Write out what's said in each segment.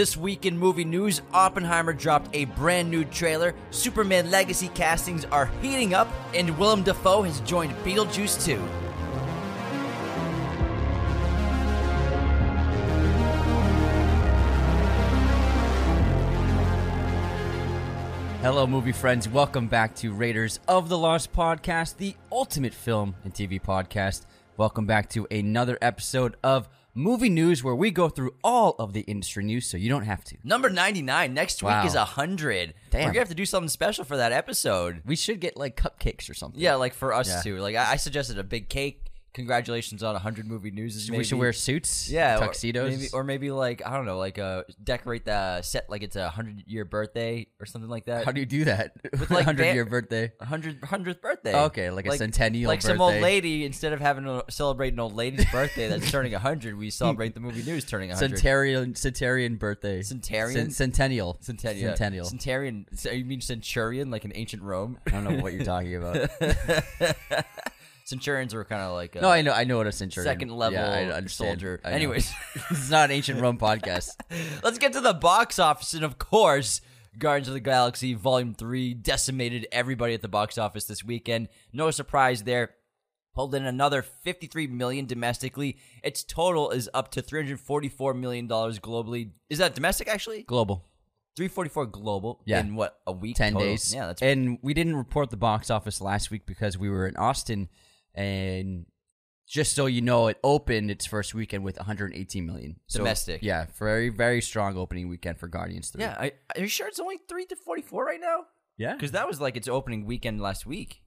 This week in movie news, Oppenheimer dropped a brand new trailer, Superman Legacy castings are heating up, and Willem Dafoe has joined Beetlejuice 2. Hello, movie friends. Welcome back to Raiders of the Lost podcast, the ultimate film and TV podcast. Welcome back to another episode of movie news where we go through all of the industry news so you don't have to. Number 99. Next Wow. week is 100. Damn. We're going to have to do something special for that episode. We should get like cupcakes or something. Yeah, like for us Yeah. too. Like I, I suggested a big cake. Congratulations on 100 movie news. we should wear suits, yeah, or tuxedos, maybe, or maybe like I don't know, like uh, decorate the set like it's a hundred year birthday or something like that. How do you do that? With, like, hundred year birthday. A hundred hundredth birthday. Okay, like a centennial Like some old lady, instead of having to celebrate an old lady's birthday that's turning hundred, we celebrate the movie news turning hundred. Centurion, centurion birthday. Centurion? Cen- centennial. Centennial. Centennial. Centurion. so You mean centurion, like in ancient Rome? I don't know what you're talking about. Centurions were kind of like a no, I know. I know what a centurion. second level yeah, I understand. soldier. I know. Anyways, it's not an ancient Rome podcast. let's get to the box office, and of course. Guardians of the Galaxy Volume 3 decimated everybody at the box office this weekend. No surprise there. Pulled in another 53 million domestically. Its total is up to 344 million dollars globally. Is that domestic actually? Global. 344 global Yeah. in what a week 10 total? days. Yeah, that's right. and we didn't report the box office last week because we were in Austin and just so you know it opened its first weekend with 118 million. So, Domestic. Yeah, very very strong opening weekend for Guardians 3. Yeah, I, are you sure it's only 3 to 44 right now? Yeah. Cuz that was like its opening weekend last week.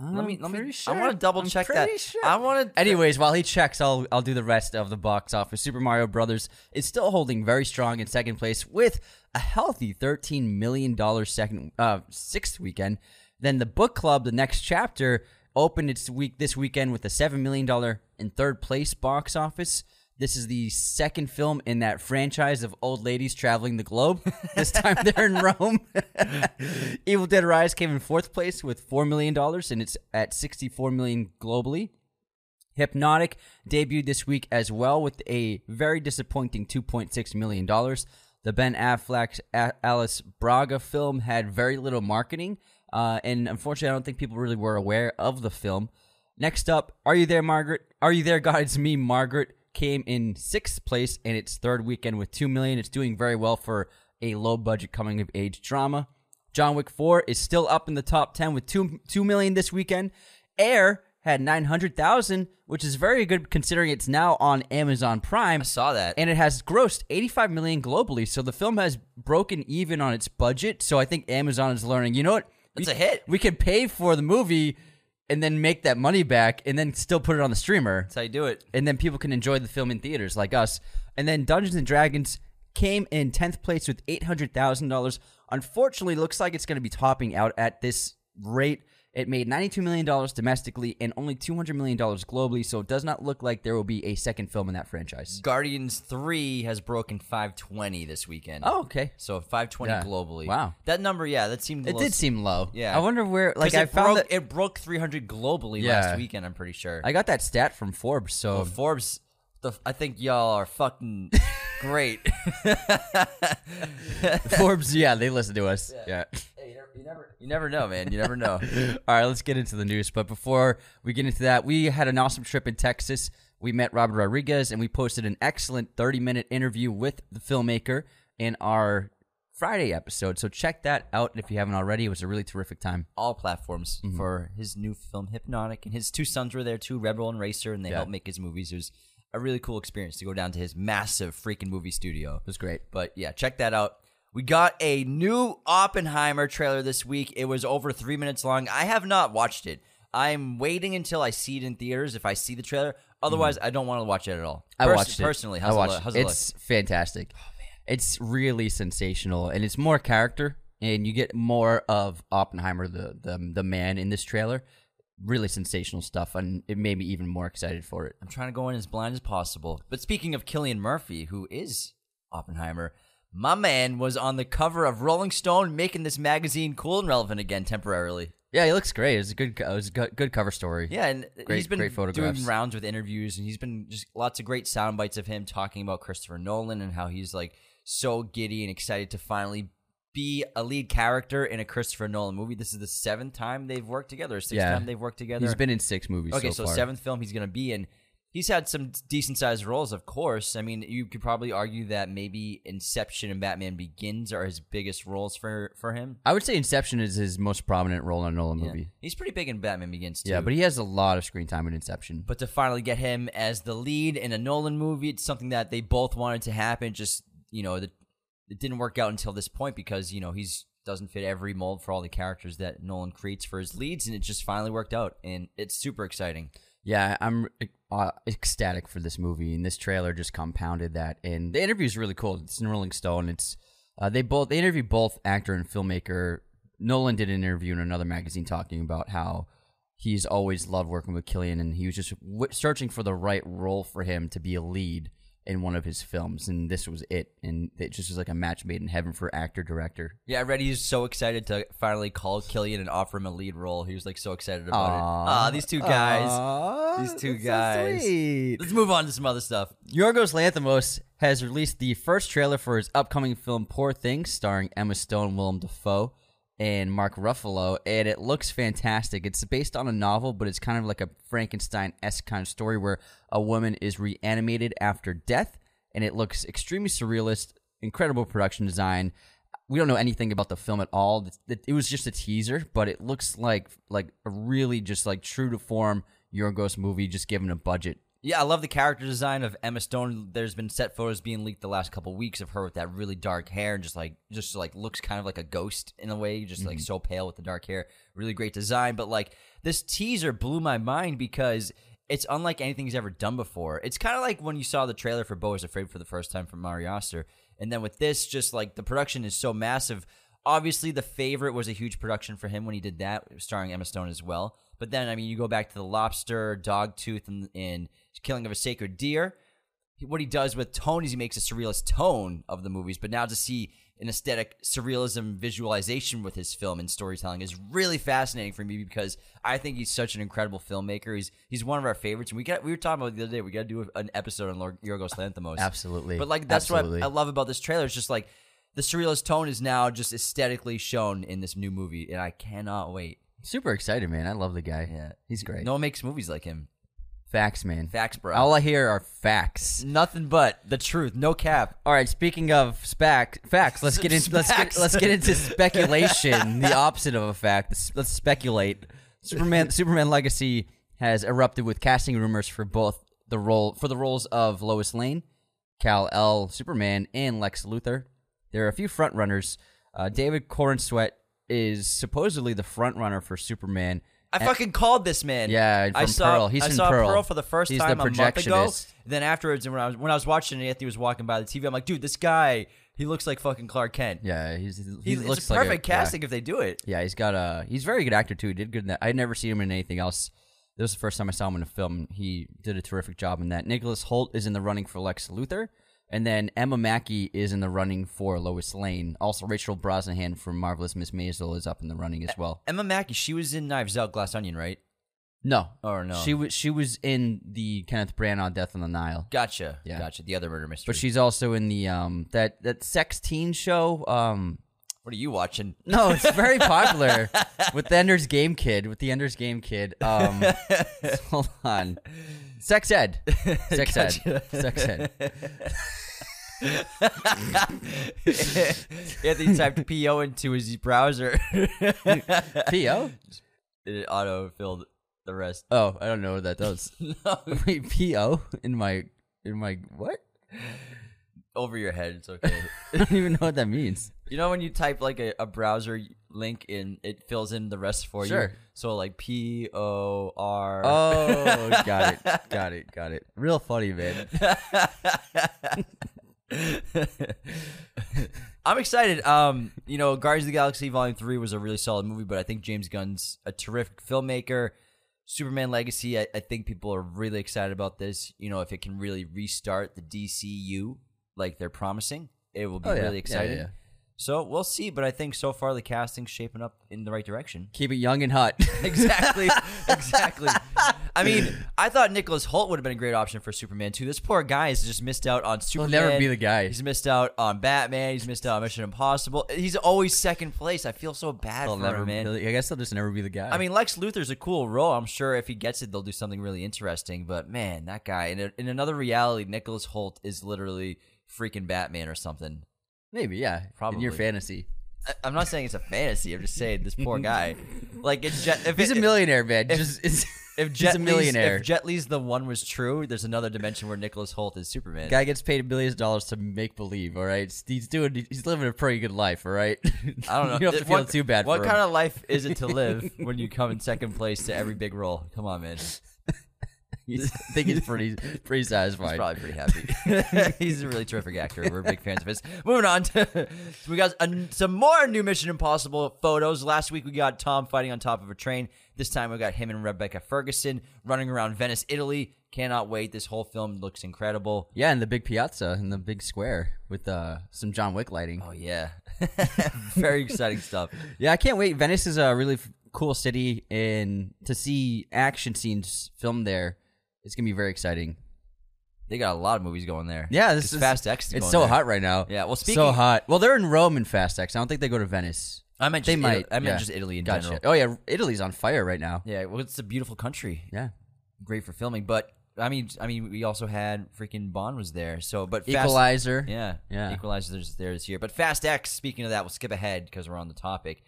let me let me pretty I want to double I'm check that. sure. I want to Anyways, while he checks, I'll I'll do the rest of the box office. Super Mario Brothers is still holding very strong in second place with a healthy thirteen million dollars second uh sixth weekend. Then the book club, the next chapter, opened its week this weekend with a seven million dollar in third place box office. This is the second film in that franchise of old ladies traveling the globe. This time they're in Rome. Evil Dead Rise came in fourth place with four million dollars, and it's at sixty-four million globally. Hypnotic debuted this week as well with a very disappointing $2.6 million. The Ben Affleck Alice Braga film had very little marketing, uh, and unfortunately, I don't think people really were aware of the film. Next up, Are You There, Margaret? Are You There, God? It's Me, Margaret came in sixth place in its third weekend with 2 million. It's doing very well for a low budget coming of age drama. John Wick 4 is still up in the top 10 with 2, 2 million this weekend. Air had 900,000, which is very good considering it's now on Amazon Prime I saw that. and it has grossed 85 million globally. So the film has broken even on its budget. So I think Amazon is learning, you know what? It's we, a hit. We can pay for the movie and then make that money back and then still put it on the streamer. That's how you do it. And then people can enjoy the film in theaters like us. And then Dungeons and Dragons came in 10th place with $800,000. Unfortunately, looks like it's going to be topping out at this rate. It made $92 million domestically and only $200 million globally, so it does not look like there will be a second film in that franchise. Guardians 3 has broken 520 this weekend. Oh, okay. So 520 Yeah. globally. Wow. That number, yeah, that seemed It did seem low. Yeah. I wonder where, like, I found broke, that. it broke 300 globally Yeah. last weekend. I'm pretty sure. I got that stat from Forbes, so. Well, Forbes, the, I think y'all are fucking great. Forbes, yeah, they listen to us. yeah. Hey, you, never, you never, know, man. You never know. All right, let's get into the news. But before we get into that, we had an awesome trip in Texas. We met Robert Rodriguez and we posted an excellent 30 minute interview with the filmmaker in our Friday episode. So check that out if you haven't already. It was a really terrific time. All platforms Mm-hmm. for his new film Hypnotic, and his two sons were there too, Rebel and Racer, and they Yeah. helped make his movies. It was a really cool experience to go down to his massive freaking movie studio. It was great. But yeah, check that out. We got a new Oppenheimer trailer this week. It was over three minutes long. I have not watched it. I'm waiting until I see it in theaters if I see the trailer. Otherwise, I don't want to watch it at all. Mm-hmm. I watched it. personally. I watched it look? How's it. it look? It's fantastic. It's really sensational, and it's more character, and you get more of Oppenheimer, the the the man in this trailer. Really sensational stuff, and it made me even more excited for it. I'm trying to go in as blind as possible. But speaking of Cillian Murphy, who is Oppenheimer, my man was on the cover of Rolling Stone, making this magazine cool and relevant again temporarily. Yeah, he looks great. It's a good, it was a good, cover story. Yeah, and Great- he's been doing rounds with interviews, and he's been just lots of great sound bites of him talking about Christopher Nolan and how he's like so giddy and excited to finally be a lead character in a Christopher Nolan movie. This is the seventh time they've worked together, sixth Yeah. time they've worked together. He's been in six movies. okay, so, so seventh film he's going to be in. He's had some decent sized roles, of course. I mean, you could probably argue that maybe Inception and Batman Begins are his biggest roles for for him. I would say Inception is his most prominent role in a Nolan Yeah. movie. He's pretty big in Batman Begins too. Yeah, but he has a lot of screen time in Inception. But to finally get him as the lead in a Nolan movie, it's something that they both wanted to happen. Just you know, the, it didn't work out until this point because you know he's doesn't fit every mold for all the characters that Nolan creates for his leads, and it just finally worked out, and it's super exciting. Yeah, I'm uh, ecstatic for this movie, and this trailer just compounded that. And the interview is really cool. It's in Rolling Stone. It's uh, they both they interview both actor and filmmaker. Nolan did an interview in another magazine talking about how he's always loved working with Cillian, and he was just w- searching for the right role for him to be a lead in one of his films, and this was it. And it just was like a match made in heaven for actor director. Yeah, I read he's so excited to finally call Cillian and offer him a lead role. He was like so excited about it. Ah, these two guys. Aw, These two so guys. sweet. Let's move on to some other stuff. Yorgos Lanthimos has released the first trailer for his upcoming film Poor Things, starring Emma Stone, Willem Dafoe, and Mark Ruffalo, and it looks fantastic. It's based on a novel, but it's kind of like a Frankenstein esque kind of story where a woman is reanimated after death, and it looks extremely surrealist, incredible production design. We don't know anything about the film at all. It was just a teaser, but it looks like like a really just like true to form Yorgos movie, just given a budget. Yeah, I love the character design of Emma Stone. There's been set photos being leaked the last couple weeks of her with that really dark hair and just like just like looks kind of like a ghost in a way, just like mm-hmm. so pale with the dark hair. Really great design, but like this teaser blew my mind because it's unlike anything he's ever done before. It's kind of like when you saw the trailer for Beau is Afraid for the first time from Ari Aster, and then with this, just like the production is so massive. Obviously, The Favorite was a huge production for him when he did that, starring Emma Stone as well. But then, I mean, you go back to The Lobster, Dogtooth, and, and Killing of a Sacred Deer. What he does with tone is he makes a surrealist tone of the movies. But now to see an aesthetic surrealism visualization with his film and storytelling is really fascinating for me because I think he's such an incredible filmmaker. He's he's one of our favorites, and we got we were talking about the other day. We got to do an episode on Lord Yorgos Lanthimos. Absolutely. But like that's Absolutely. what I love about this trailer. It's just like the surrealist tone is now just aesthetically shown in this new movie, and I cannot wait. Super excited, man. I love the guy. Yeah, He's great. No one makes movies like him. Facts, man. Facts, bro. All I hear are facts. Nothing but the truth. No cap. All right, speaking of spac facts, let's get into let's get let's get into speculation. the opposite of a fact. Let's, let's speculate. Superman Superman Legacy has erupted with casting rumors for both the role for the roles of Lois Lane, Kal-El, Superman, and Lex Luthor. There are a few front runners. Uh, David Corenswet is supposedly the front runner for Superman. I fucking called this man. Yeah, I from saw Pearl. He's I from saw Pearl. for the first He's time the a month ago. projectionist. Then afterwards, and when I was when I was watching it, Anthony was walking by the TV. I'm like, dude, this guy, he looks like fucking Clark Kent. Yeah, he's, he He, looks it's like a- perfect yeah. casting if they do it. Yeah, he's got a he's a very good actor too. He did good in that. I'd never seen him in anything else. This was the first time I saw him in a film. He did a terrific job in that. Nicholas Hoult is in the running for Lex Luthor, and then Emma Mackey is in the running for Lois Lane. Also, Rachel Brosnahan from Marvelous Miss Maisel is up in the running as well. Emma Mackey, she was in Knives Out, Glass Onion, right? No, Or no? she was she was in the Kenneth Branagh Death on the Nile, Gotcha. Yeah. Gotcha. The other murder mystery. but she's also in the um that that sex teen show. Um, what are you watching? No, it's very popular with the Ender's Game Kid. With the Ender's Game Kid. Um, hold on. Sex ed. Sex ed. Sex ed. Anthony typed PO into his browser. P.O. it auto filled the rest. Oh, I don't know what that does. No, Wait, P.O. in my in my what? over your head. It's okay. I don't even know what that means. You know when you type like a, a browser link in, it fills in the rest for you. Sure. So like P O R. Oh, got it. Got it. Got it. Real funny, man. I'm excited. Um, you know, Guardians of the Galaxy Volume Three was a really solid movie, but I think James Gunn's a terrific filmmaker. Superman Legacy, I, I think people are really excited about this. You know, if it can really restart the DCU like they're promising, it will be Oh, yeah. really Yeah, exciting. yeah, yeah. So we'll see, but I think so far the casting's shaping up in the right direction. Keep it young and hot. exactly, exactly. I mean, I thought Nicholas Hoult would have been a great option for Superman too. This poor guy has just missed out on Superman. He'll never be the guy. He's missed out on Batman. He's missed out on Mission Impossible. He's always second place. I feel so bad He'll for never, him, man. I guess he'll just never be the guy. I mean, Lex Luthor's a cool role. I'm sure if he gets it, they'll do something really interesting. But man, that guy in, a, in another reality, Nicholas Hoult is literally freaking Batman or something. maybe, yeah, in your fantasy. I'm not saying it's a fantasy. I'm just saying this poor guy. Like it's Jet, if He's it, a millionaire, man. Just If he's Jet a Li's- millionaire. if Jet Li's the one was true, there's another dimension where Nicholas Hoult is Superman. Guy gets paid millions of dollars to make believe. All right, he's doing. He's living a pretty good life. All right. I don't know. you don't have to feel what, too bad. What kind him. of life is it to live when you come in second place to every big role? Come on, man. He's, I think he's pretty pretty He's satisfied. probably pretty happy. He's a really terrific actor. We're big fans of his. Moving on to we got a, some more new Mission Impossible photos. Last week we got Tom fighting on top of a train. This time we got him and Rebecca Ferguson running around Venice, Italy. Cannot wait. This whole film looks incredible. yeah, in the big piazza in the big square with uh, some John Wick lighting. Oh yeah, very exciting stuff. Yeah, I can't wait. Venice is a really f- cool city, and to see action scenes filmed there, it's gonna be very exciting. They got a lot of movies going there. Yeah, this is Fast X. It's so there. hot right now. Yeah, well, so hot. Well, they're in Rome in Fast X. I don't think they go to Venice. I meant They just might. Italy. I meant yeah. just Italy in Gotcha. general. Oh yeah, Italy's on fire right now. Yeah, well, it's a beautiful country. Yeah. Great for filming, but I mean, I mean, we also had freaking Bond was there. So, but Fast, Equalizer. yeah, Yeah. Equalizer's there this year. But Fast X. Speaking of that, we'll skip ahead because we're on the topic.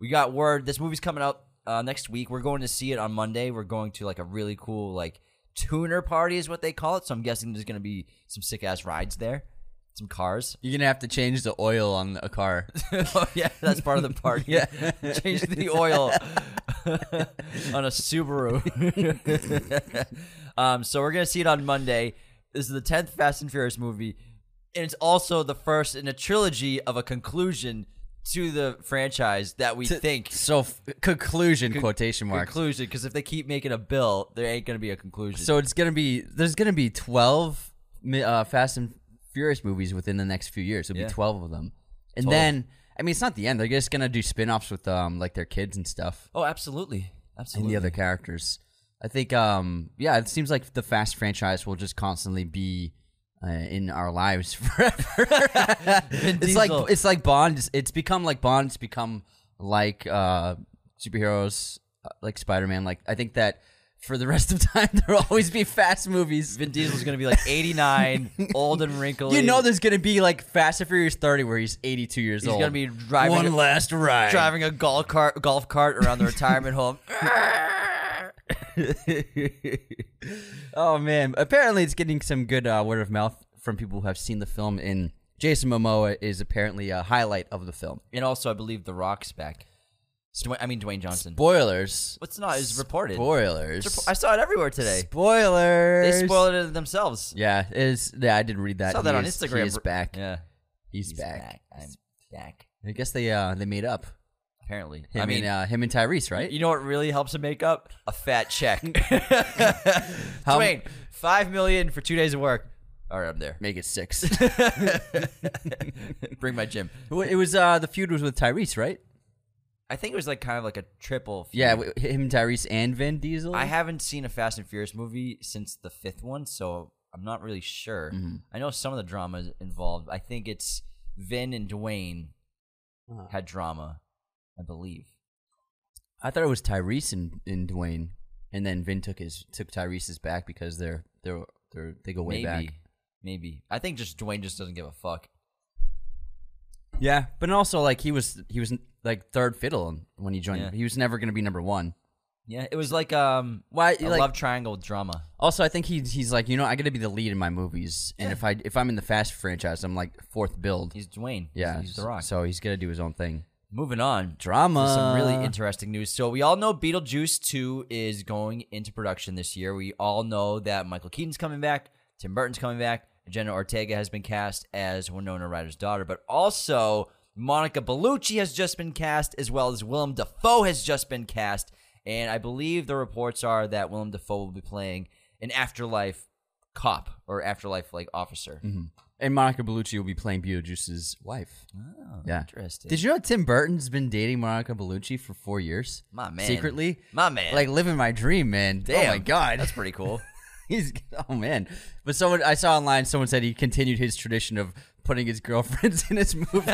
We got word this movie's coming out uh, next week. We're going to see it on Monday. We're going to like a really cool like tuner party is what they call it. So I'm guessing there's gonna be some sick ass rides there, some cars. You're gonna have to change the oil on a car. oh yeah, that's part of the party. Yeah, change the oil on a Subaru. um, so we're gonna see it on Monday. This is the tenth Fast and Furious movie, and it's also the first in a trilogy of a conclusion to the franchise that we think so f- conclusion quotation marks. conclusion. Because if they keep making a bill, there ain't gonna be a conclusion. So it's gonna be there's gonna be twelve mi- uh, Fast and Furious movies within the next few years. There'll Yeah. be twelve of them, and then I mean it's not the end. They're just gonna do spin-offs with um like their kids and stuff oh, absolutely, Absolutely. and absolutely. the other characters. I think um yeah, it seems like the Fast franchise will just constantly be. Uh, in our lives forever, it's like it's like Bond. It's, it's become like Bond. It's become like uh, superheroes, uh, like Spider Man. Like I think that for the rest of time there will always be fast movies. Vin Diesel's gonna be like 89, old and wrinkly. You know, there's gonna be like Fast and Furious 30 where he's 82 years he's old. He's gonna be driving one a- last ride. driving a golf cart golf cart around the retirement home. Oh man! Apparently, it's getting some good uh, word of mouth from people who have seen the film. And Jason Momoa is apparently a highlight of the film. And also, I believe The Rock's back. Dwayne, I mean, Dwayne Johnson. Spoilers. What's not is reported. Spoilers. I saw it everywhere today. Spoilers. They spoiled it themselves. Yeah, is yeah. I didn't read that. saw that He on is- Instagram. He is back. Yeah, He's, He's back. I'm back. I guess they uh they made up. Apparently, Him I mean, and uh, him and Tyrese, right? you know what really helps him make up? A fat check. How- Dwayne, five million for two days of work. All right, I'm there. Make it six. Bring my gym. It was uh the feud was with Tyrese, right? I think it was like kind of like a triple. feud. Yeah, w- him, Tyrese, and Vin Diesel. I haven't seen a Fast and Furious movie since the fifth one, so I'm not really sure. Mm-hmm. I know some of the drama involved. I think it's Vin and Dwayne Uh-huh. had drama, I believe. I thought it was Tyrese and, and Dwayne, and then Vin took his took Tyrese's back because they're they're they're they go way maybe, back. maybe. I think just Dwayne just doesn't give a fuck. Yeah, but also like he was he was like third fiddle when he joined. Yeah. He was never going to be number one. Yeah, it was like um, Why? a like, love triangle drama. also, I think he's he's like you know I got to be the lead in my movies, and if I if I'm in the Fast franchise, I'm like fourth build. He's Dwayne. Yeah, he's, the Rock. So he's gonna do his own thing. Moving on. Drama. some really interesting news. So we all know Beetlejuice 2 is going into production this year. We all know that Michael Keaton's coming back, Tim Burton's coming back, Jenna Ortega has been cast as Winona Ryder's daughter, but also Monica Bellucci has just been cast, as well as Willem Dafoe has just been cast. And I believe the reports are that Willem Dafoe will be playing an afterlife cop or afterlife like officer. Mm-hmm. And Monica Bellucci will be playing Beetlejuice's wife. Oh, Yeah. interesting. Did you know Tim Burton's been dating Monica Bellucci for four years? My man. Secretly? My man. Like living my dream, man. Damn, oh my god. that's pretty cool. He's oh man. But someone I saw online someone said he continued his tradition of putting his girlfriends in his movies.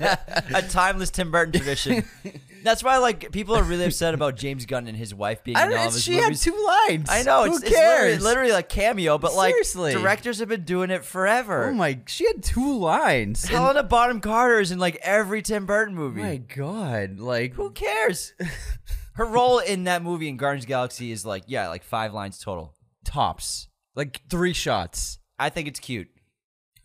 a timeless Tim Burton tradition. That's why like people are really upset about James Gunn and his wife being I in all of his she movies. had two lines. I know Who it's, it's literally, cares? literally like cameo, but like Seriously. directors have been doing it forever. Oh my! She had two lines. Helena Bonham Carter is in like every Tim Burton movie. my god! Like Who cares? Her role in that movie in Guardians Galaxy is like yeah, like five lines total. tops? Like three shots. I think it's cute.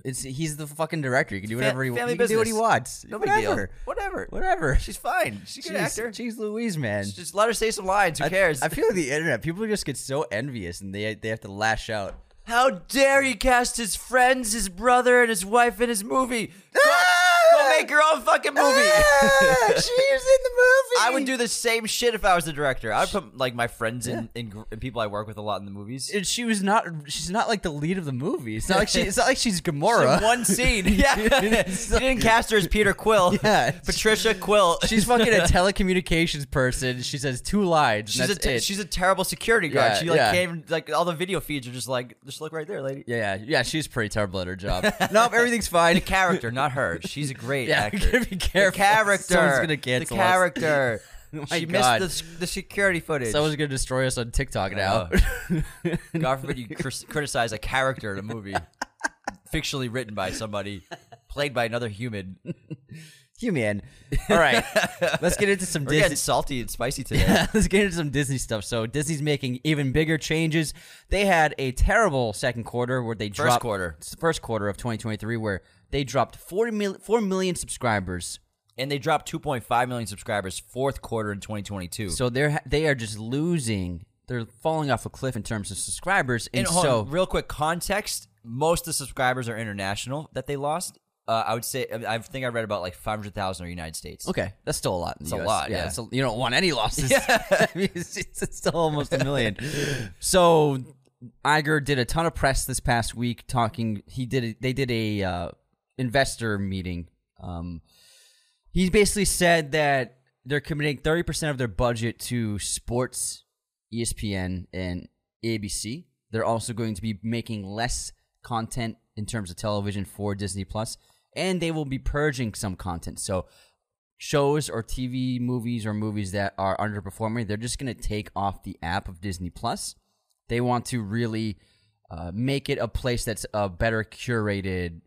It's he's the fucking director. He can do Fa- whatever he, family he can do what he wants. No big Whatever. deal. Whatever. Whatever. She's fine. She's a good Jeez, actor. Jeez Louise, man. Just let her say some lines. Who I- cares? I, feel like the internet people just get so envious and they they have to lash out. How dare he cast his friends, his brother, and his wife in his movie? Go, go make your own fucking movie. Ah, she was in the movie. I would do the same shit if I was the director. I would put like my friends and, and, gr- and people I work with a lot in the movies. And she was not. She's not like the lead of the movie. It's not like she. It's not like she's In Gamora. one scene. Yeah. you didn't cast her as Peter Quill. Yeah. Patricia Quill. She's fucking a telecommunications person. She says two lines. She's and a that's te- it. she's a terrible security guard. Yeah, she like yeah. can't even, like all the video feeds are just like just look right there, lady. yeah, yeah, yeah. She's pretty terrible at her job. nope, everything's fine. The character, not her. She's a great Yeah, actor. be careful. The character. Someone's gonna cancel the us. character. Oh she God. missed the, the security footage. Someone's gonna destroy us on TikTok now. God forbid you cr- criticize a character in a movie, fictionally written by somebody, played by another human. Human. All right, let's get into some We're getting Disney. salty and spicy today. Let's get into some Disney stuff. So Disney's making even bigger changes. They had a terrible second quarter where they First dropped quarter. first quarter of 2023 where they dropped 40 mil, 4 million subscribers. And they dropped 2.5 million subscribers fourth quarter in 2022. So they're they are just losing. They're falling off a cliff in terms of subscribers. And, and so on, real quick context: most of the subscribers are international that they lost. Uh, I would say I think I read about like 500,000 are United States. okay, that's still a lot. It's a US. lot, yeah. it's a- you don't want any losses. It's, it's- it's still almost a million. so Iger did a ton of press this past week talking. He did. A, they did a uh, investor meeting. Um, he basically said that they're committing 30% of their budget to sports, ESPN, and ABC. They're also going to be making less content in terms of television for Disney Plus, and they will be purging some content. So shows or TV movies or movies that are underperforming, they're just going to take off the app of Disney Plus. They want to really uh, make it a place that's a better curated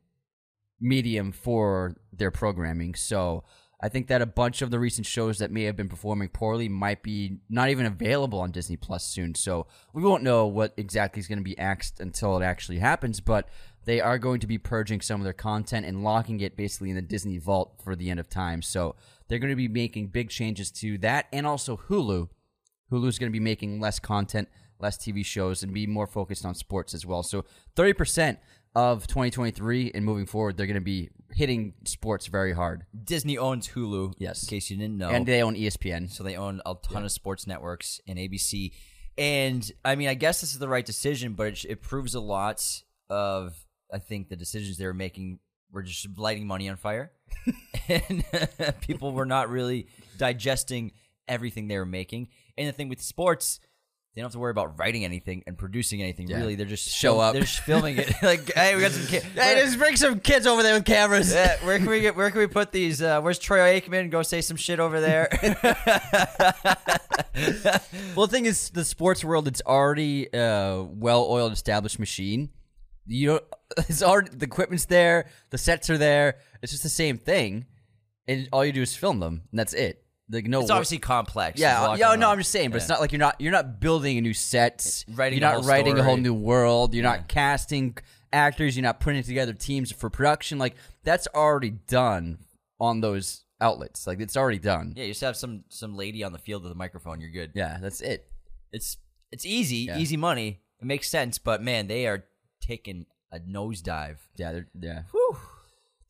medium for their programming. So I think that a bunch of the recent shows that may have been performing poorly might be not even available on Disney Plus soon. So we won't know what exactly is going to be axed until it actually happens, but they are going to be purging some of their content and locking it basically in the Disney vault for the end of time. So they're going to be making big changes to that and also Hulu. Hulu's going to be making less content, less TV shows, and be more focused on sports as well. So 30% of 2023 and moving forward, they're going to be hitting sports very hard. Disney owns Hulu. Yes. in case you didn't know. And they own ESPN. So they own a ton of sports networks and ABC. And I mean, I guess this is the right decision, but it, it proves a lot of, I think, the decisions they were making were just lighting money on fire. and people were not really digesting everything they were making. And the thing with sports, they don't have to worry about writing anything and producing anything. Yeah. Really, they're just Show up. They're just filming it. like, hey, we got some kids. Hey, just bring some kids over there with cameras. Yeah, where can we get? Where can we put these? Uh, where's Troy Aikman? Go say some shit over there. Well, the thing is, the sports world, it's already a well-oiled, established machine. You don't. It's already the equipment's there, the sets are there. It's just the same thing, and all you do is film them, and that's it. Like no, it's obviously complex. Yeah, yeah. No, on. I'm just saying, but it's not like you're not you're not building a new set. Writing you're not writing a whole new world. You're not casting actors. You're not putting together teams for production. Like that's already done on those outlets. Like it's already done. Yeah, you just have some some lady on the field with a microphone. You're good. Yeah, that's it. It's it's easy, Yeah. easy money. It makes sense, but man, they are taking a nosedive. Yeah, they're yeah.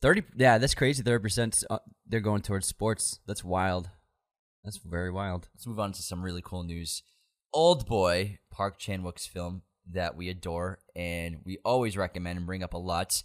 Thirty. Yeah, that's crazy. Thirty percent. Uh, they're going towards sports. That's wild. That's very wild. Let's move on to some really cool news. Old Boy, Park Chan Wook's film that we adore and we always recommend and bring up a lot,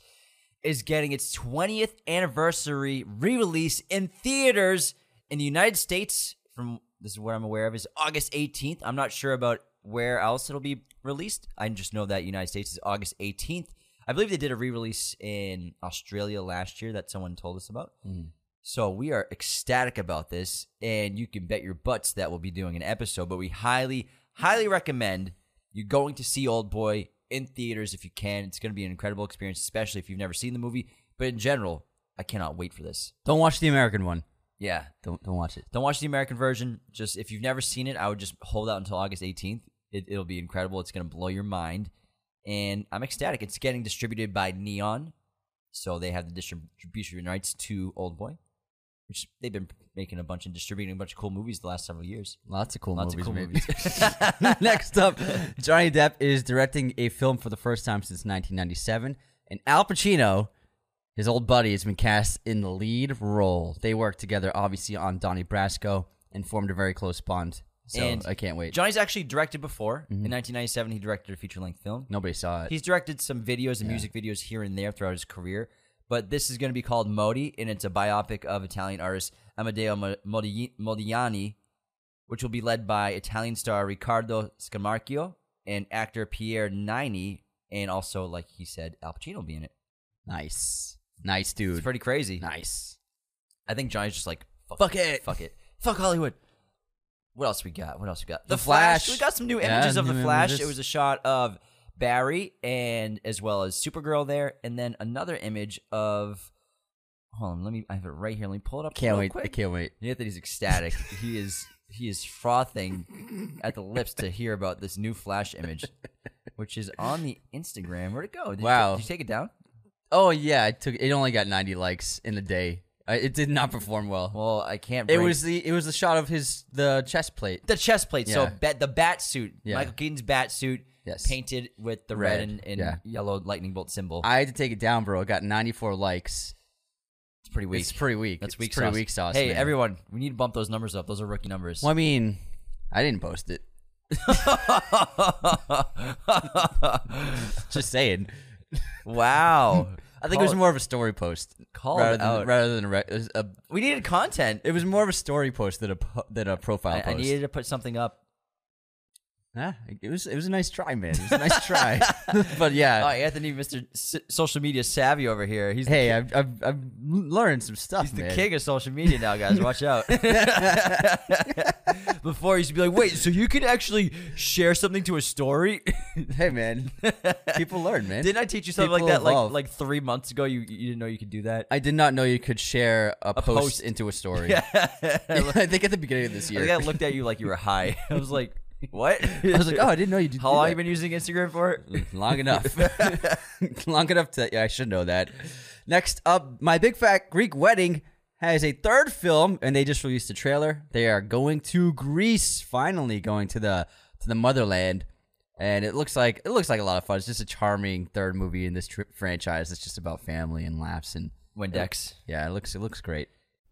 is getting its 20th anniversary re-release in theaters in the United States. From this is what I'm aware of is August 18th. I'm not sure about where else it'll be released. I just know that United States is August 18th. I believe they did a re-release in Australia last year that someone told us about. Hmm. So we are ecstatic about this, and you can bet your butts that we'll be doing an episode. But we highly, highly recommend you going to see Old Boy in theaters if you can. It's going to be an incredible experience, especially if you've never seen the movie. But in general, I cannot wait for this. Don't watch the American one. Yeah, Don't don't watch it. don't watch the American version. Just if you've never seen it, I would just hold out until August 18th. It, it'll be incredible. It's going to blow your mind, and I'm ecstatic. It's getting distributed by Neon, so they have the distribution rights to Old Boy, which they've been making a bunch and distributing a bunch of cool movies the last several years. Lots of cool Lots movies. of cool movies. Next up, Johnny Depp is directing a film for the first time since 1997, and Al Pacino, his old buddy, has been cast in the lead role. They worked together, obviously, on Donnie Brasco and formed a very close bond. So And I can't wait. Johnny's actually directed before. Mm-hmm. In 1997, he directed a feature length film. Nobody saw it. He's directed some videos and music videos here and there throughout his career, but this is going to be called Modi, and it's a biopic of Italian artist Amedeo Modigliani, which will be led by Italian star Riccardo Scamarcio and actor Pierre Niney, and also, like he said, Al Pacino will be in it. nice, nice dude. It's pretty crazy. nice. I think Johnny's just like, fuck, Fuck it. fuck it, fuck Hollywood. What else we got? What else we got? The Flash. We got some new Yeah, images of the Flash. images. It was a shot of Barry and as well as Supergirl there, and then another image of. Hold on, let me. I have it right here. Let me pull it up. Can't real wait. Quick. I can't wait. Anthony's ecstatic. he is. He is frothing at the lips to hear about this new Flash image, which is on the Instagram. Where'd it go? Did Wow. You, did you take it down? Oh yeah, it took. It only got 90 likes in a day. It did not perform well. Well, I can't. It bring- was the it was the shot of his the chest plate. the chest plate. So Yeah. bat, the bat suit, Yeah. Michael Keaton's bat suit, Yes. painted with the red, Red, and, and yeah. yellow lightning bolt symbol. I had to take it down, bro. It got 94 likes. it's pretty weak. It's pretty weak. That's It's weak pretty sauce. weak sauce. Hey, man. everyone, we need to bump those numbers up. Those are rookie numbers. Well, I mean, I didn't post it. Just saying. I think it was more of a story post Called rather than rather than a, re- it was a. We needed content. It was more of a story post than a po- than a profile I, I needed to put something up. Ah, it was it was a nice try, man. It was a nice try. but yeah, Oh, Anthony, Mr. S- social media savvy over here. He's hey, I've, I've I've learned some stuff, He's the king of social media now, guys. Watch out. Before, he used to be like, wait, so you can actually share something to a story? Hey, man, people learn, man. Didn't I teach you something like that like evolve. like three months ago? You you didn't know you could do that? I did not know you could share a, post, post. into a story. Yeah. I think at the beginning of this I year. think I looked at you like you were high. I was like, what? I was like, oh, I didn't know you did. How long that. you been using Instagram for? Mm, long enough. Long enough to. Yeah, I should know that. Next up, My Big Fat Greek Wedding has a third film, and they just released a trailer. They are going to Greece, finally going to the to the motherland, and it looks like it looks like a lot of fun. It's just a charming third movie in this tri- franchise. It's just about family and laughs, and Windex. yeah, it looks it looks great.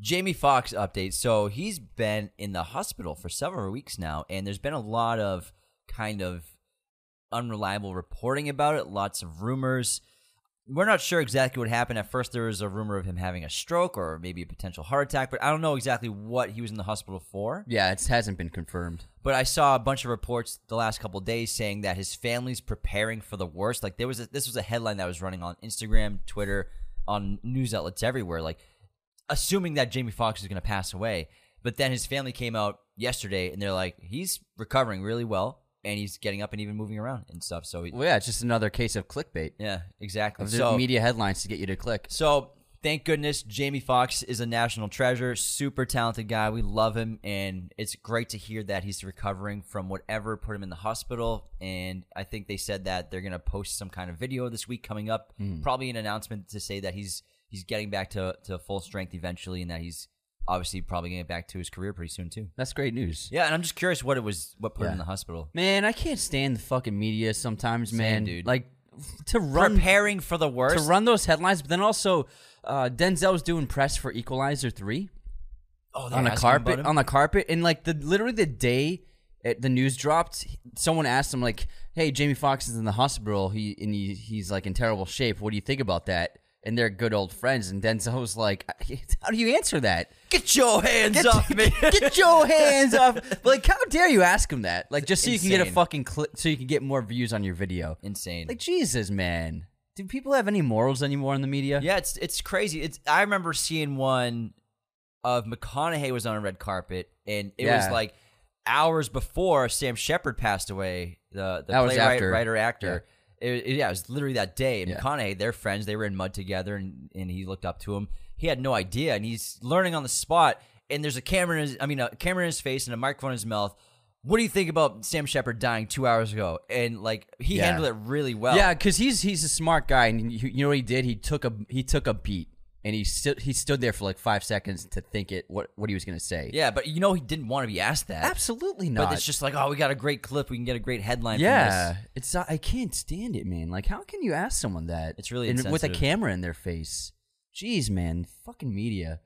Jamie Foxx update. So he's been in the hospital for several weeks now, and there's been a lot of kind of unreliable reporting about it, lots of rumors. We're not sure exactly what happened. At first, there was a rumor of him having a stroke or maybe a potential heart attack, but I don't know exactly what he was in the hospital for. Yeah, it hasn't been confirmed. But I saw a bunch of reports the last couple of days saying that his family's preparing for the worst. Like there was a, this was a headline that was running on Instagram, Twitter, on news outlets everywhere. Like assuming that Jamie Foxx is going to pass away. But then his family came out yesterday and they're like, he's recovering really well and he's getting up and even moving around and stuff. So he, Well, yeah, it's just another case of clickbait. yeah, exactly. Of So media headlines to get you to click. so thank goodness Jamie Foxx is a national treasure. Super talented guy. We love him, and it's great to hear that he's recovering from whatever put him in the hospital. And I think they said that they're gonna post some kind of video this week coming up, hmm. probably an announcement to say that he's he's getting back to to full strength eventually, and that he's obviously probably gonna get back to his career pretty soon too. That's great news. Yeah, and I'm just curious what it was, what put him Yeah. in the hospital. Man, I can't stand the fucking media sometimes, man. dude. Like to run Preparing for the worst. to run those headlines, but then also uh, Denzel was doing press for Equalizer three oh, on the carpet on the carpet, and like the literally the day it, the news dropped, someone asked him like, "Hey, Jamie Foxx is in the hospital. He and he, he's like in terrible shape. What do you think about that?" And they're good old friends, and Denzel was like, "How do you answer that? Get your hands off me. Get your hands off! But, like, how dare you ask him that? Like, just so you can get a fucking clip, so you can get more views on your video. Insane. Like, Jesus, man, do people have any morals anymore in the media? Yeah, it's it's crazy. It's I remember seeing one of McConaughey was on a red carpet, and it was like hours before Sam Shepard passed away. The the That playwright, writer, actor. It, it- yeah, it was literally that day. And Yeah. McConaughey, they're friends. They were in mud together, and and he looked up to him. He had no idea, and he's learning on the spot. And there's a camera in his, I mean, a camera in his face and a microphone in his mouth. What do you think about Sam Shepard dying two hours ago? And like he Yeah. handled it really well. Yeah, because he's he's a smart guy, and you, you know what he did? He took a he took a beat, and he stood he stood there for like five seconds to think it what what he was gonna say. yeah, but you know he didn't want to be asked that. absolutely not. But it's just like, oh, we got a great clip. We can get a great headline. yeah, from this. it's not- I can't stand it, man. Like, how can you ask someone that? It's really And with a camera in their face. Jeez, man, fucking media,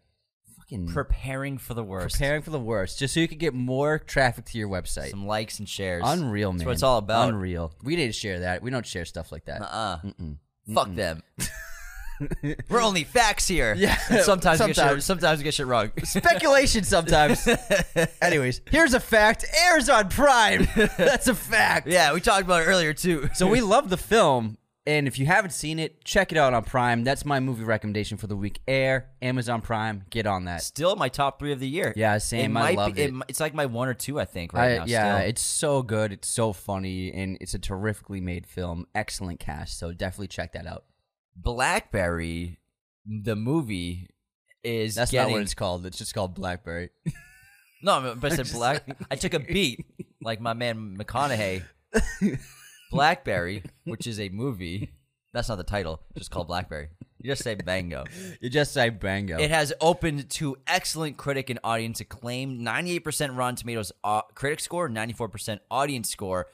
fucking preparing for the worst. preparing for the worst, just so you could get more traffic to your website. some likes and shares. Unreal, man. That's what it's all about. Unreal. We need to share that. We don't share stuff like that. Uh. Fuck them. We're only facts here. Yeah, And sometimes we get shit, sometimes. sometimes we get shit wrong. Speculation sometimes. Anyways, here's a fact. Airs on Prime. That's a fact. yeah, we talked about it earlier too. So we love the film, and if you haven't seen it, check it out on Prime. That's my movie recommendation for the week. Air, Amazon Prime. Get on that. still my top three of the year. Yeah, same. It I be, it. mi- It's like my one or two, I think. Right I- now. yeah, still. it's so good. It's so funny, and it's a terrifically made film. Excellent cast. So definitely check that out. Blackberry, the movie, is That's getting not what it's called. It's just called Blackberry. No, but I said black. I took a beat like my man McConaughey. Blackberry, which is a movie. That's not the title. Just called Blackberry. You just say Bango. you just say bango. It has opened to excellent critic and audience acclaim. 98% Rotten Tomatoes uh, critic score, 94% audience score.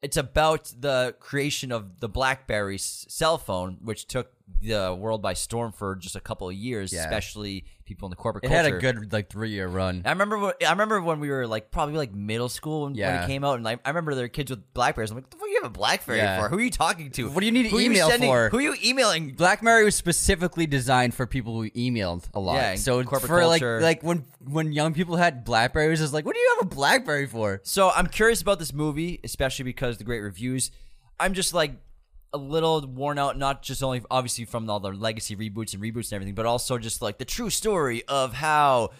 It's about the creation of the BlackBerry cell phone, which took the world by storm for just a couple of years, Yeah. especially people in the corporate it culture. had a good like three year run. I remember. When, I remember when we were like probably like middle school when, when Yeah. it came out, and like I remember there were kids with Blackberries. I'm like, what the fuck you have a BlackBerry Yeah. for? Who are you talking to? What do you need Who are email sending- for? Who are you emailing? BlackBerry was specifically designed for people who emailed a lot. Yeah, and so corporate for culture. like like when when young people had Blackberry, it was just like, what do you have a BlackBerry for? So I'm curious about this movie, especially because the great reviews. I'm just like a little worn out, not just only obviously from all the legacy reboots and reboots and everything, but also just like the true story of how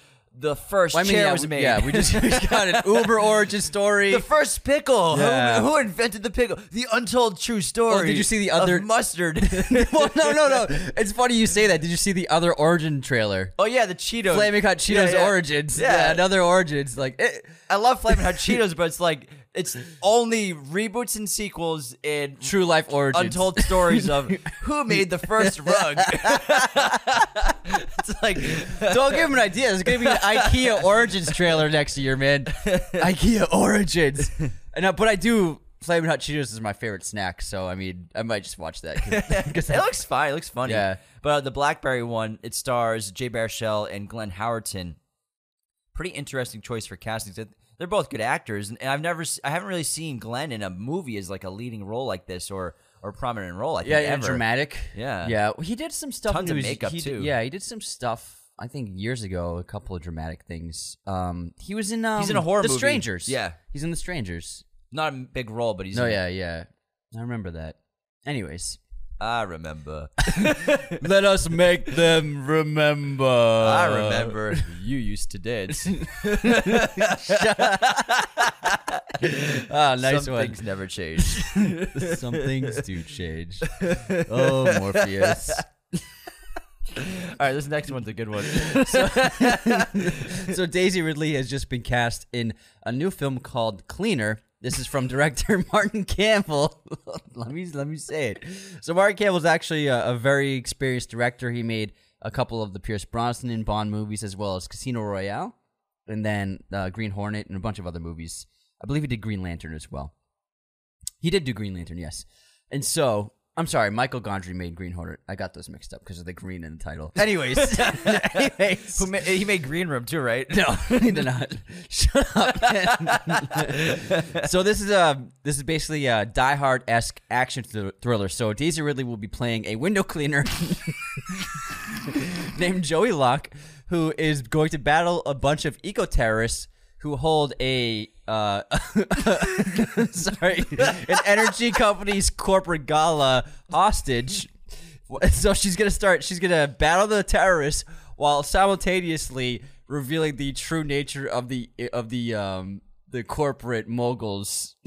the first Well, I mean, chair yeah, was made. yeah, we just we got an Uber origin story. The first pickle. Who- Yeah. Who, invented the pickle? The untold true oh, story. Oh, did you see the other- mustard? well, no, no, no. It's funny you say that. Did you see the other origin trailer? oh yeah, the Cheetos. Flaming Hot Cheetos yeah. Origins. Yeah. another Origins. Like, it, I love Flaming Hot Cheetos, but it's like it's only reboots and sequels and True Life Origins. untold stories of who made the first rug. it's like Don't give him an idea. There's gonna be an IKEA Origins trailer next year, man. IKEA Origins. And uh, but I do. Flaming Hot Cheetos is my favorite snack, so I mean, I might just watch that. 'cause it looks fine. It looks funny. Yeah. But the BlackBerry one, it stars Jay Baruchel and Glenn Howerton. Pretty interesting choice for castings. They- They're both good actors, and I've never, I haven't really seen Glenn in a movie as like a leading role like this or or prominent role. I think yeah, yeah, ever. dramatic. Yeah. yeah. He did some stuff. Tons in of the- makeup, he too. Yeah, he did some stuff. I think years ago, a couple of dramatic things. Um, he was in. Um, He's in a horror The movie. Strangers. Yeah. he's in The Strangers. Not a big role, but he's. No, in it. yeah, yeah. I remember that. Anyways, I remember. let us make them remember. I remember you used to dance. Ah, nice one. Some one. things never change. Some things do change. Oh, Morpheus. All right, this next one's a good one. so Daisy Ridley has just been cast in a new film called Cleaner. This is from director Martin Campbell. let me let me say it. So Martin Campbell's actually a, a very experienced director. He made a couple of the Pierce Brosnan and Bond movies, as well as Casino Royale, and then uh, Green Hornet and a bunch of other movies. I believe he did Green Lantern as well. He did do Green Lantern, yes. And so I'm sorry, Michael Gondry made Green Hornet. I got those mixed up because of the green in the title. Anyways, anyways, Who ma- he made Green Room too, right? no, he did not. Shut up. so this is a this is basically uh, a Die Hard esque action thr- thriller. So Daisy Ridley will be playing a window cleaner named Joey Locke, who is going to battle a bunch of eco terrorists who hold a uh, sorry an energy company's corporate gala hostage. So she's gonna start. She's gonna battle the terrorists while simultaneously revealing the true nature of the of the um the corporate moguls.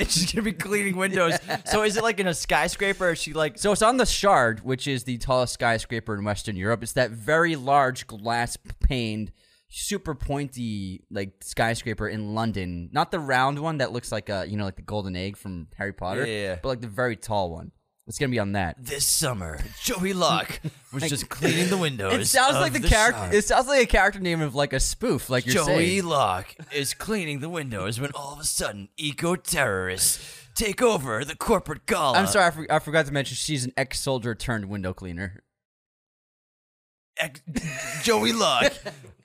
And she's gonna be cleaning windows. So is it like in a skyscraper? Or is she like? So it's on the Shard, which is the tallest skyscraper in Western Europe. It's that very large glass paned, super pointy like skyscraper in London. Not the round one that looks like a you know like the golden egg from Harry Potter. Yeah, yeah. But like the very tall one. It's gonna be on that. This summer, Joey Locke was just cleaning the windows. It sounds like the, the character. It sounds like a character name of like a spoof, like you're Joey saying. Locke is cleaning the windows when all of a sudden eco terrorists take over the corporate gala. I'm sorry, I, for- I forgot to mention she's an ex-soldier turned window cleaner. Ex- Joey Locke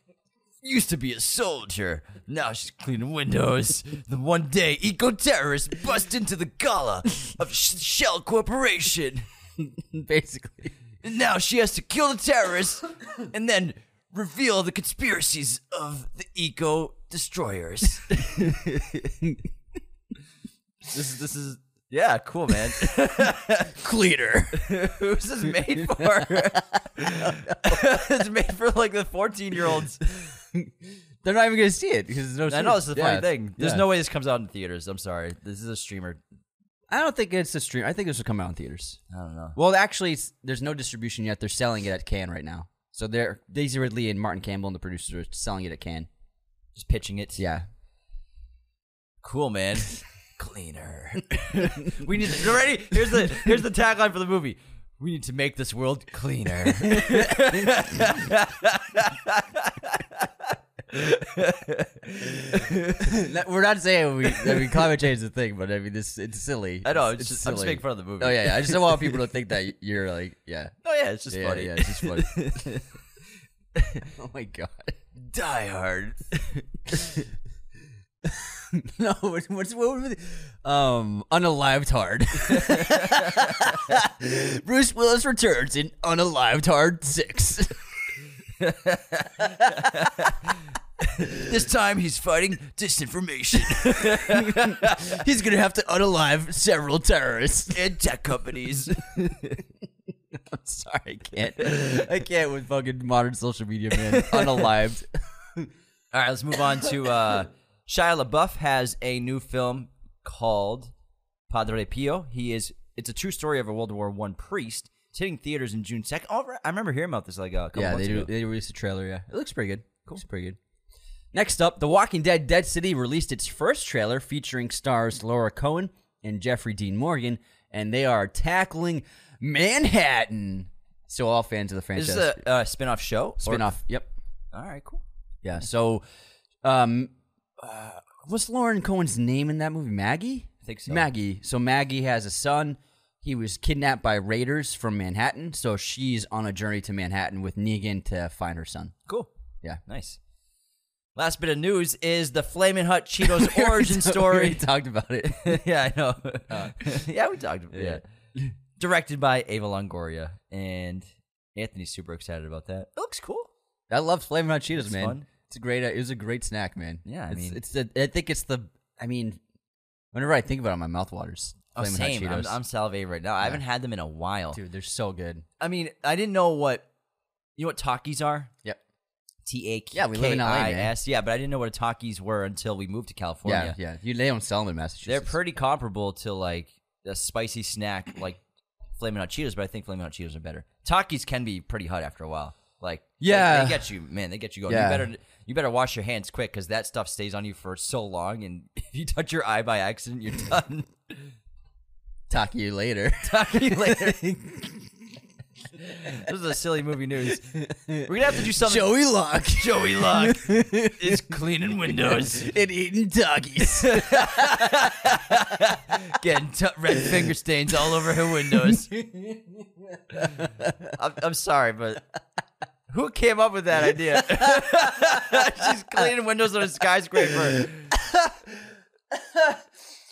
used to be a soldier. Now she's cleaning windows. Then one day, eco terrorists bust into the gala of Sh- Shell Corporation. Basically, And now she has to kill the terrorists and then reveal the conspiracies of the eco destroyers. this is this is yeah, cool man. cleaner. Who's this made for? it's made for like the 14 year olds. They're not even gonna see it because there's no. I know this is the funny thing. There's yeah. no way this comes out in theaters. I'm sorry. This is a streamer. I don't think it's a stream. I think this will come out in theaters. I don't know. Well, actually, it's, there's no distribution yet. They're selling it at Cannes right now. So they're Daisy Ridley and Martin Campbell and the producers are selling it at Cannes. Just pitching it. Yeah. Cool, man. Cleaner. we need to, ready. Here's the here's the tagline for the movie. We need to make this world cleaner. We're not saying we, I mean, climate change is a thing, but I mean, this it's silly. I know. It's, just, I'm just silly. making fun of the movie. Oh yeah, yeah. I just don't want people to think that you're like, yeah, Oh yeah, it's just yeah, funny. yeah. It's just funny. oh my god. Die Hard. No, what's what's what would be, um unalived hard. Bruce Willis returns in Unalived Hard Six. This time he's fighting disinformation He's gonna have to unalive several terrorists. and tech companies. I'm sorry, I can't. I can't with fucking modern social media, man. Unalived. All right, let's move on to uh, Shia LaBeouf has a new film called Padre Pio. He is it's a true story of a World War One priest. It's hitting theaters in June second. Oh. I remember hearing about this like a couple yeah, months they ago. they released a trailer. Yeah, it looks pretty good. Cool, looks pretty good. Next up, The Walking Dead: Dead City released its first trailer featuring stars Laura Cohan and Jeffrey Dean Morgan, and they are tackling Manhattan. So all fans of the Is franchise this is a uh, spin-off show? Or- spin-off. Yep. All right, cool. Yeah. So, um, uh, what's Lauren Cohan's name in that movie? Maggie. I think so. Maggie. So Maggie has a son. He was kidnapped by raiders from Manhattan. So she's on a journey to Manhattan with Negan to find her son. Cool. Yeah. Nice. Last bit of news is the Flamin' Hot Cheetos origin We story. already talked about it. yeah, I know. Uh, yeah, we talked about it. Yeah. Directed by Eva Longoria. And Anthony's super excited about that. It looks cool. I love Flamin' Hot Cheetos, It's man. fun. It's a great. Uh, it was a great snack, man. Yeah, I it's, mean- it's the. I think it's the. I mean, whenever I think about it, my mouth waters. Oh, Flamin' same. Hot I'm, Cheetos, I'm salivating right now. I haven't had them in a while. dude, they're so good. I mean, I didn't know what you know what Takis are. Yep. T A K Yeah, we live in LA, I man. S. Yeah, but I didn't know what a Takis were until we moved to California. Yeah, yeah. You they don't sell them in Massachusetts. They're pretty comparable to like a spicy snack, like Flamin' Hot Cheetos, but I think Flamin' Hot Cheetos are better. Takis can be pretty hot after a while. Like, they- Yeah. they, get you, man. They get you going. Yeah. You better, you better wash your hands quick because that stuff stays on you for so long, and if you touch your eye by accident, you're done. Talk to you later. Talk to you later. this is a silly movie news. We're gonna have to do something. Joey Luck Joey Luck is cleaning windows, and eating doggies. getting t- red finger stains all over her windows. I'm, I'm sorry, but who came up with that idea? She's cleaning windows on a skyscraper.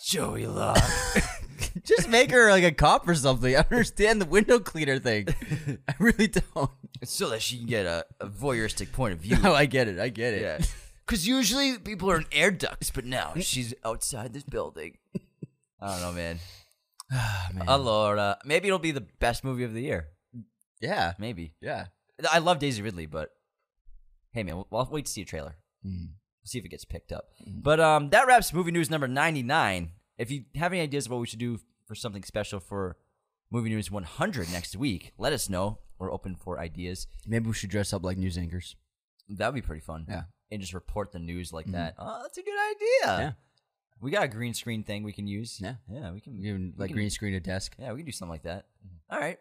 Joey Luck. Just make her like a cop or something. I understand the window cleaner thing. I really don't. so that she can get a, a voyeuristic point of view. No, I get it. I get it. Yeah. Because usually people are in air ducts, but now she's outside this building. I don't know, man. man. Allora. Maybe it'll be the best movie of the year. Yeah. Maybe. Yeah. I love Daisy Ridley, but hey, man, we'll, we'll wait to see a trailer. Mm. See if it gets picked up. But um, that wraps movie news number 99. If you have any ideas of what we should do for something special for movie news 100 next week, let us know. We're open for ideas. Maybe we should dress up like news anchors. That would be pretty fun. Yeah. And just report the news like mm-hmm. that. Oh, that's a good idea. Yeah. We got a green screen thing we can use. Yeah. Yeah, we can. We like can- green screen a desk. Yeah, we can do something like that. All right.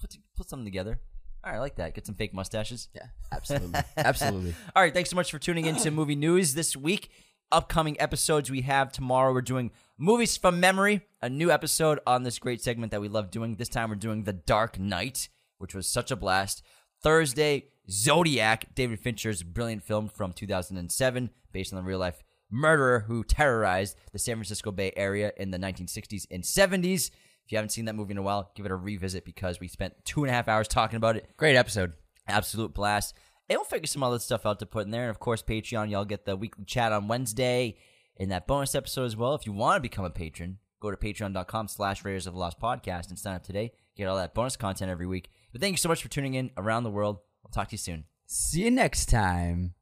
Put, put something together. All right, I like that. Get some fake mustaches. Yeah. Absolutely. Absolutely. All right, thanks so much for tuning in to Movie News this week. Upcoming episodes we have tomorrow. We're doing Movies from Memory, a new episode on this great segment that we love doing. This time we're doing The Dark Knight, which was such a blast. Thursday, Zodiac, David Fincher's brilliant film from 2007, based on the real life murderer who terrorized the San Francisco Bay Area in the 1960s and 70s. If you haven't seen that movie in a while, give it a revisit because we spent two and a half hours talking about it Great episode. absolute blast. We'll figure some other stuff out to put in there. And of course, Patreon, y'all get the weekly chat on Wednesday and that bonus episode as well. If you want to become a patron, go to patreon.com slash Raiders of the Lost Podcast and sign up today. Get all that bonus content every week. But thank you so much for tuning in around the world. We'll talk to you soon. See you next time.